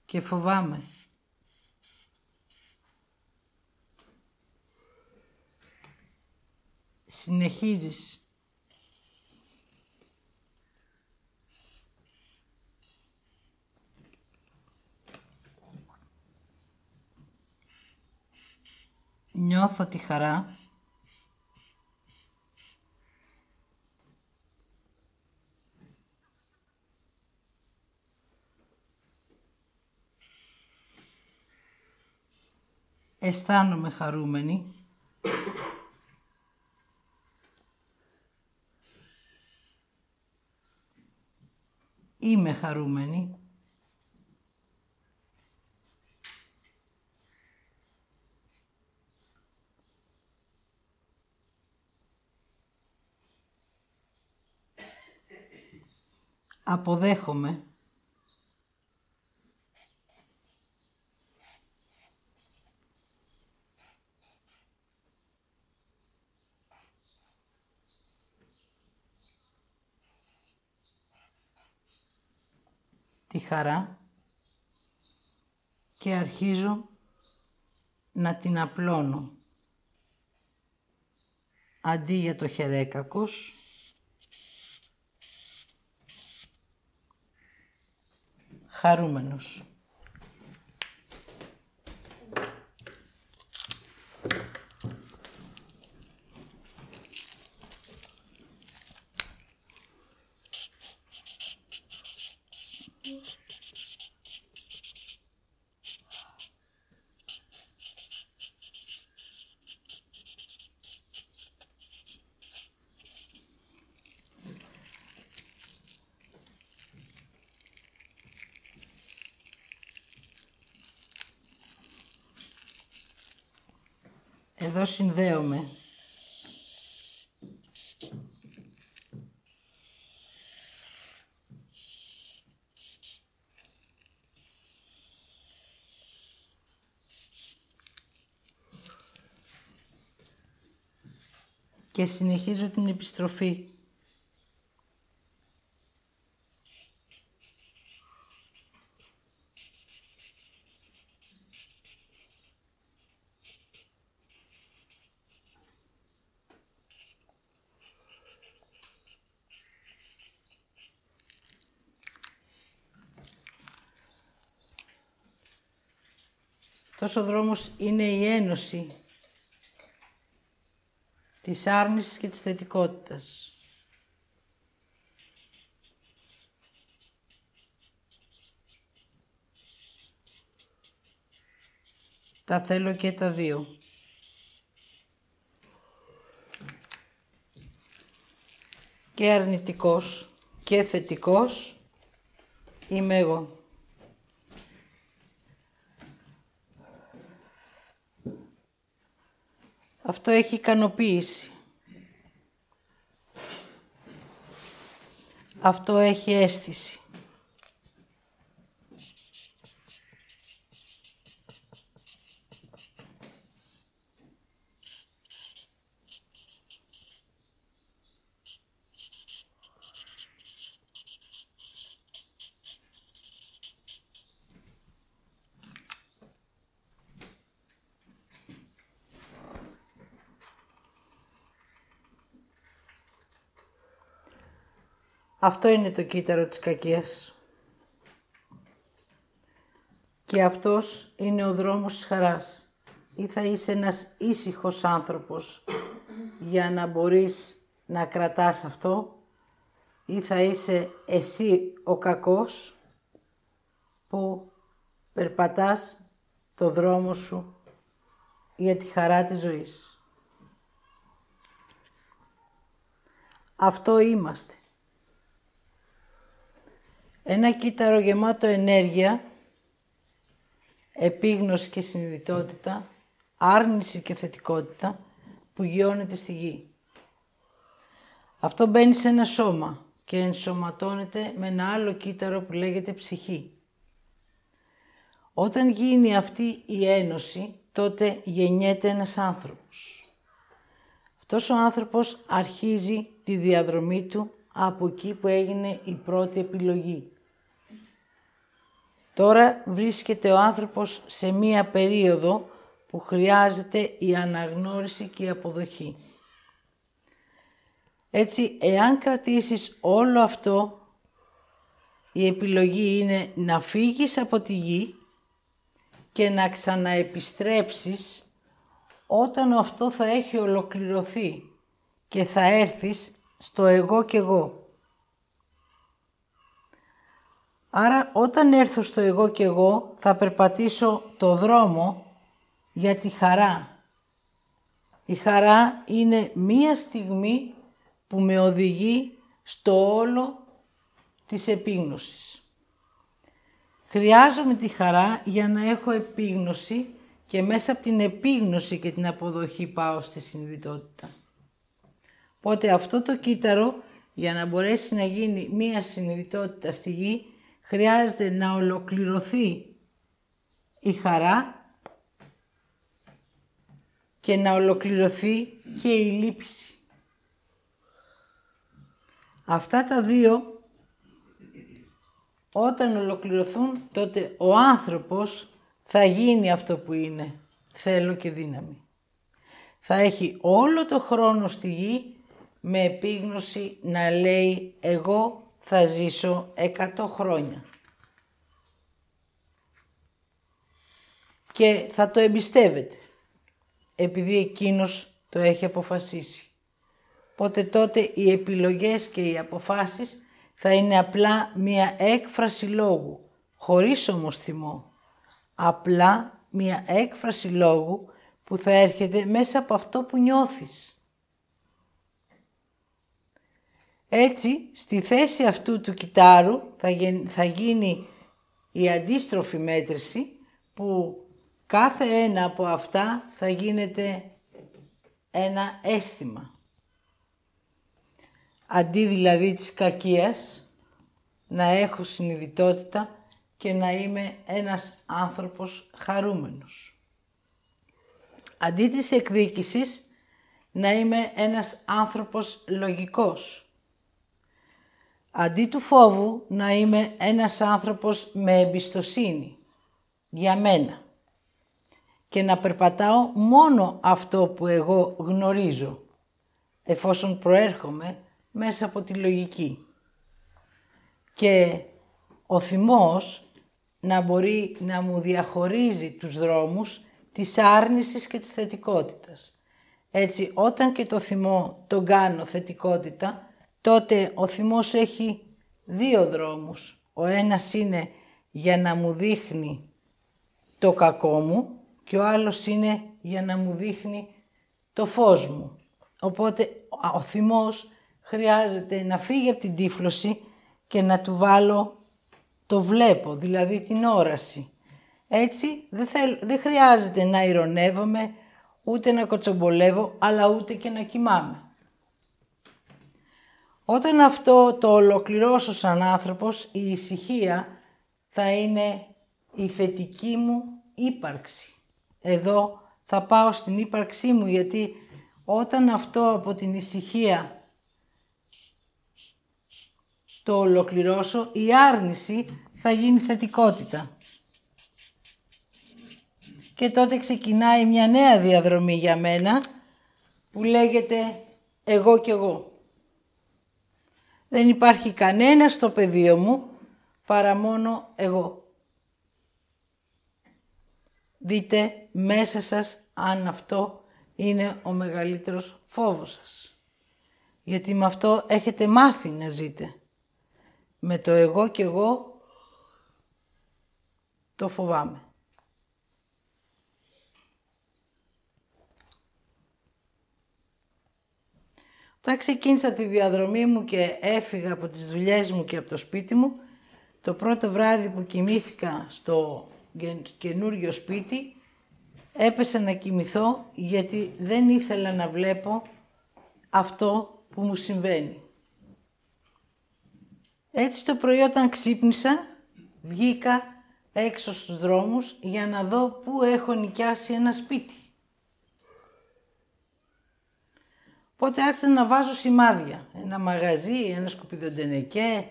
και φοβάμαι. Συνεχίζεις. Νιώθω τη χαρά. Αισθάνομαι χαρούμενη. Είμαι χαρούμενη. Αποδέχομαι. τη χαρά και αρχίζω να την απλώνω. Αντί για το χερέκακος, χαρούμενος. Εδώ συνδέομαι. Και συνεχίζω την επιστροφή. Αυτός ο δρόμος είναι η ένωση της άρνησης και της θετικότητας. Τα θέλω και τα δύο. Και αρνητικός και θετικός είμαι εγώ. Αυτό έχει ικανοποίηση. Αυτό έχει αίσθηση. Αυτό είναι το κύτταρο της κακίας. Και αυτός είναι ο δρόμος της χαράς. Ή θα είσαι ένας ήσυχος άνθρωπος για να μπορείς να κρατάς αυτό ή θα είσαι εσύ ο κακός που περπατάς το δρόμο σου για τη χαρά της ζωής. Αυτό είμαστε. Ένα κύτταρο γεμάτο ενέργεια, επίγνωση και συνειδητότητα, άρνηση και θετικότητα που γιώνεται στη γη. Αυτό μπαίνει σε ένα σώμα και ενσωματώνεται με ένα άλλο κύτταρο που λέγεται ψυχή. Όταν γίνει αυτή η ένωση, τότε γεννιέται ένας άνθρωπος. Αυτός ο άνθρωπος αρχίζει τη διαδρομή του από εκεί που έγινε η πρώτη επιλογή. Τώρα βρίσκεται ο άνθρωπος σε μία περίοδο που χρειάζεται η αναγνώριση και η αποδοχή. Έτσι, εάν κρατήσεις όλο αυτό, η επιλογή είναι να φύγεις από τη γη και να ξαναεπιστρέψεις όταν αυτό θα έχει ολοκληρωθεί και θα έρθεις στο εγώ και εγώ. Άρα όταν έρθω στο εγώ και εγώ θα περπατήσω το δρόμο για τη χαρά. Η χαρά είναι μία στιγμή που με οδηγεί στο όλο της επίγνωσης. Χρειάζομαι τη χαρά για να έχω επίγνωση και μέσα από την επίγνωση και την αποδοχή πάω στη συνειδητότητα. Οπότε αυτό το κύτταρο για να μπορέσει να γίνει μία συνειδητότητα στη γη χρειάζεται να ολοκληρωθεί η χαρά και να ολοκληρωθεί και η λύπηση. Αυτά τα δύο όταν ολοκληρωθούν τότε ο άνθρωπος θα γίνει αυτό που είναι. Θέλω και δύναμη. Θα έχει όλο το χρόνο στη γη με επίγνωση να λέει εγώ θα ζήσω 100 χρόνια. Και θα το εμπιστεύεται, επειδή εκείνος το έχει αποφασίσει. Οπότε τότε οι επιλογές και οι αποφάσεις θα είναι απλά μία έκφραση λόγου, χωρίς όμως θυμό. Απλά μία έκφραση λόγου που θα έρχεται μέσα από αυτό που νιώθεις. Έτσι, στη θέση αυτού του κιτάρου θα γίνει η αντίστροφη μέτρηση που κάθε ένα από αυτά θα γίνεται ένα αίσθημα. Αντί δηλαδή της κακίας, να έχω συνειδητότητα και να είμαι ένας άνθρωπος χαρούμενος. Αντί της εκδίκησης, να είμαι ένας άνθρωπος λογικός Αντί του φόβου να είμαι ένας άνθρωπος με εμπιστοσύνη για μένα και να περπατάω μόνο αυτό που εγώ γνωρίζω εφόσον προέρχομαι μέσα από τη λογική. Και ο θυμός να μπορεί να μου διαχωρίζει τους δρόμους της άρνησης και της θετικότητας. Έτσι, όταν και το θυμό τον κάνω θετικότητα, τότε ο θυμός έχει δύο δρόμους. Ο ένας είναι για να μου δείχνει το κακό μου και ο άλλος είναι για να μου δείχνει το φως μου. Οπότε ο θυμός χρειάζεται να φύγει από την τύφλωση και να του βάλω το βλέπω, δηλαδή την όραση. Έτσι δεν, δεν χρειάζεται να ηρωνεύομαι, ούτε να κοτσομπολεύω, αλλά ούτε και να κοιμάμαι. Όταν αυτό το ολοκληρώσω σαν άνθρωπος, η ησυχία θα είναι η θετική μου ύπαρξη. Εδώ θα πάω στην ύπαρξή μου γιατί όταν αυτό από την ησυχία το ολοκληρώσω, η άρνηση θα γίνει θετικότητα. Και τότε ξεκινάει μια νέα διαδρομή για μένα που λέγεται εγώ κι εγώ. Δεν υπάρχει κανένας στο πεδίο μου παρά μόνο εγώ. Δείτε μέσα σας αν αυτό είναι ο μεγαλύτερος φόβος σας. Γιατί με αυτό έχετε μάθει να ζείτε. Με το εγώ και εγώ το φοβάμαι. Όταν ξεκίνησα τη διαδρομή μου και έφυγα από τις δουλειές μου και από το σπίτι μου, το πρώτο βράδυ που κοιμήθηκα στο καινούριο σπίτι, έπεσα να κοιμηθώ γιατί δεν ήθελα να βλέπω αυτό που μου συμβαίνει. Έτσι το πρωί όταν ξύπνησα, βγήκα έξω στους δρόμους για να δω πού έχω νοικιάσει ένα σπίτι. Οπότε άρχισα να βάζω σημάδια. Ένα μαγαζί, ένα σκουπιδοντενεκέ,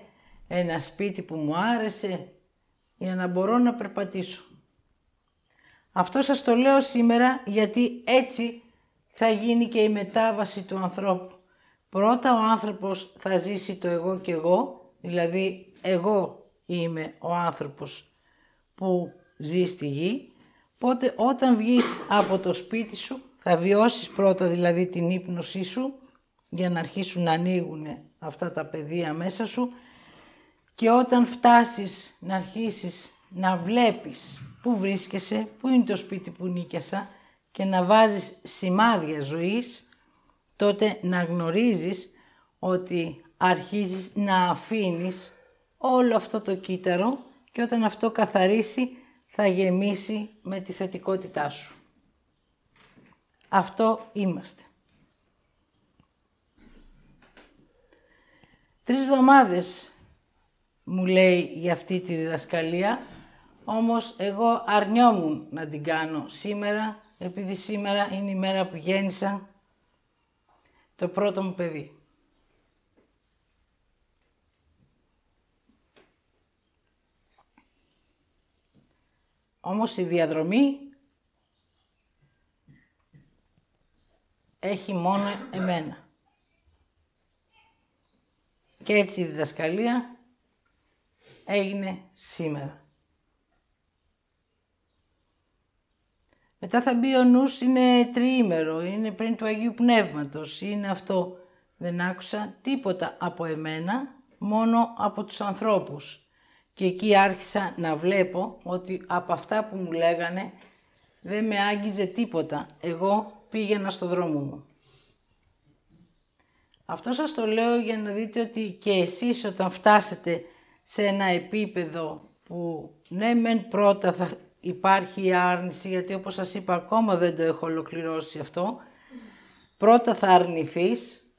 ένα σπίτι που μου άρεσε, για να μπορώ να περπατήσω. Αυτό σας το λέω σήμερα γιατί έτσι θα γίνει και η μετάβαση του ανθρώπου. Πρώτα ο άνθρωπος θα ζήσει το εγώ και εγώ, δηλαδή εγώ είμαι ο άνθρωπος που ζει στη γη, Οπότε όταν βγεις από το σπίτι σου, θα βιώσεις πρώτα δηλαδή την ύπνωσή σου, για να αρχίσουν να ανοίγουν αυτά τα πεδία μέσα σου και όταν φτάσεις να αρχίσεις να βλέπεις πού βρίσκεσαι, πού είναι το σπίτι που νίκιασα και να βάζεις σημάδια ζωής, τότε να γνωρίζεις ότι αρχίζεις να αφήνεις όλο αυτό το κύτταρο και όταν αυτό καθαρίσει θα γεμίσει με τη θετικότητά σου. Αυτό είμαστε. Τρεις εβδομάδες μου λέει για αυτή τη διδασκαλία, όμως εγώ αρνιόμουν να την κάνω σήμερα, επειδή σήμερα είναι η μέρα που γέννησα το πρώτο μου παιδί. Όμως η διαδρομή έχει μόνο εμένα. Και έτσι η διδασκαλία έγινε σήμερα. Μετά θα μπει ο νους, είναι τριήμερο, είναι πριν του Αγίου Πνεύματος, είναι αυτό. Δεν άκουσα τίποτα από εμένα, μόνο από τους ανθρώπους. Και εκεί άρχισα να βλέπω ότι από αυτά που μου λέγανε δεν με άγγιζε τίποτα. Εγώ πήγαινα στο δρόμο μου. Αυτό σας το λέω για να δείτε ότι και εσείς όταν φτάσετε σε ένα επίπεδο που ναι μεν πρώτα θα υπάρχει η άρνηση, γιατί όπως σας είπα ακόμα δεν το έχω ολοκληρώσει αυτό, πρώτα θα αρνηθείς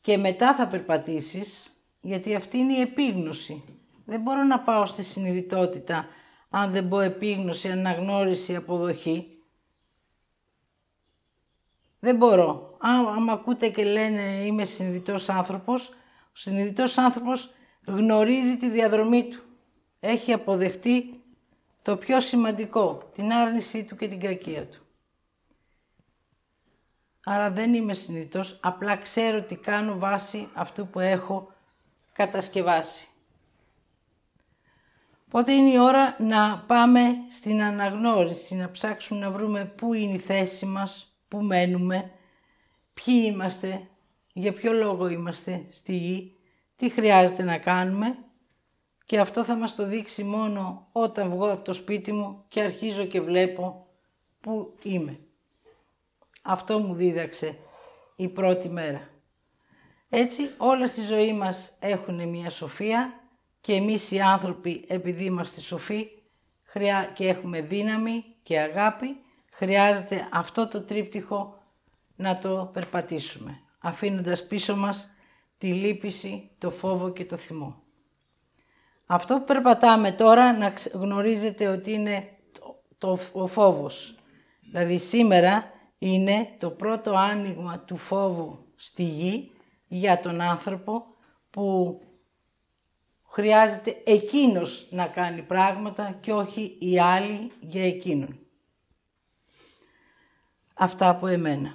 και μετά θα περπατήσεις, γιατί αυτή είναι η επίγνωση. Δεν μπορώ να πάω στη συνειδητότητα αν δεν πω επίγνωση, αναγνώριση, αποδοχή. Δεν μπορώ. Αν, ακούτε και λένε είμαι συνειδητός άνθρωπος, ο συνειδητός άνθρωπος γνωρίζει τη διαδρομή του. Έχει αποδεχτεί το πιο σημαντικό, την άρνησή του και την κακία του. Άρα δεν είμαι συνειδητός, απλά ξέρω τι κάνω βάσει αυτού που έχω κατασκευάσει. Οπότε είναι η ώρα να πάμε στην αναγνώριση, να ψάξουμε να βρούμε πού είναι η θέση μας, πού μένουμε, ποιοι είμαστε, για ποιο λόγο είμαστε στη γη, τι χρειάζεται να κάνουμε και αυτό θα μας το δείξει μόνο όταν βγω από το σπίτι μου και αρχίζω και βλέπω πού είμαι. Αυτό μου δίδαξε η πρώτη μέρα. Έτσι όλα στη ζωή μας έχουν μια σοφία και εμείς οι άνθρωποι επειδή είμαστε σοφοί και έχουμε δύναμη και αγάπη χρειάζεται αυτό το τρίπτυχο να το περπατήσουμε αφήνοντας πίσω μας τη λύπηση, το φόβο και το θυμό. Αυτό που περπατάμε τώρα να γνωρίζετε ότι είναι το, ο φόβος. Δηλαδή σήμερα είναι το πρώτο άνοιγμα του φόβου στη γη για τον άνθρωπο που χρειάζεται εκείνος να κάνει πράγματα και όχι οι άλλοι για εκείνον. Αυτά από εμένα.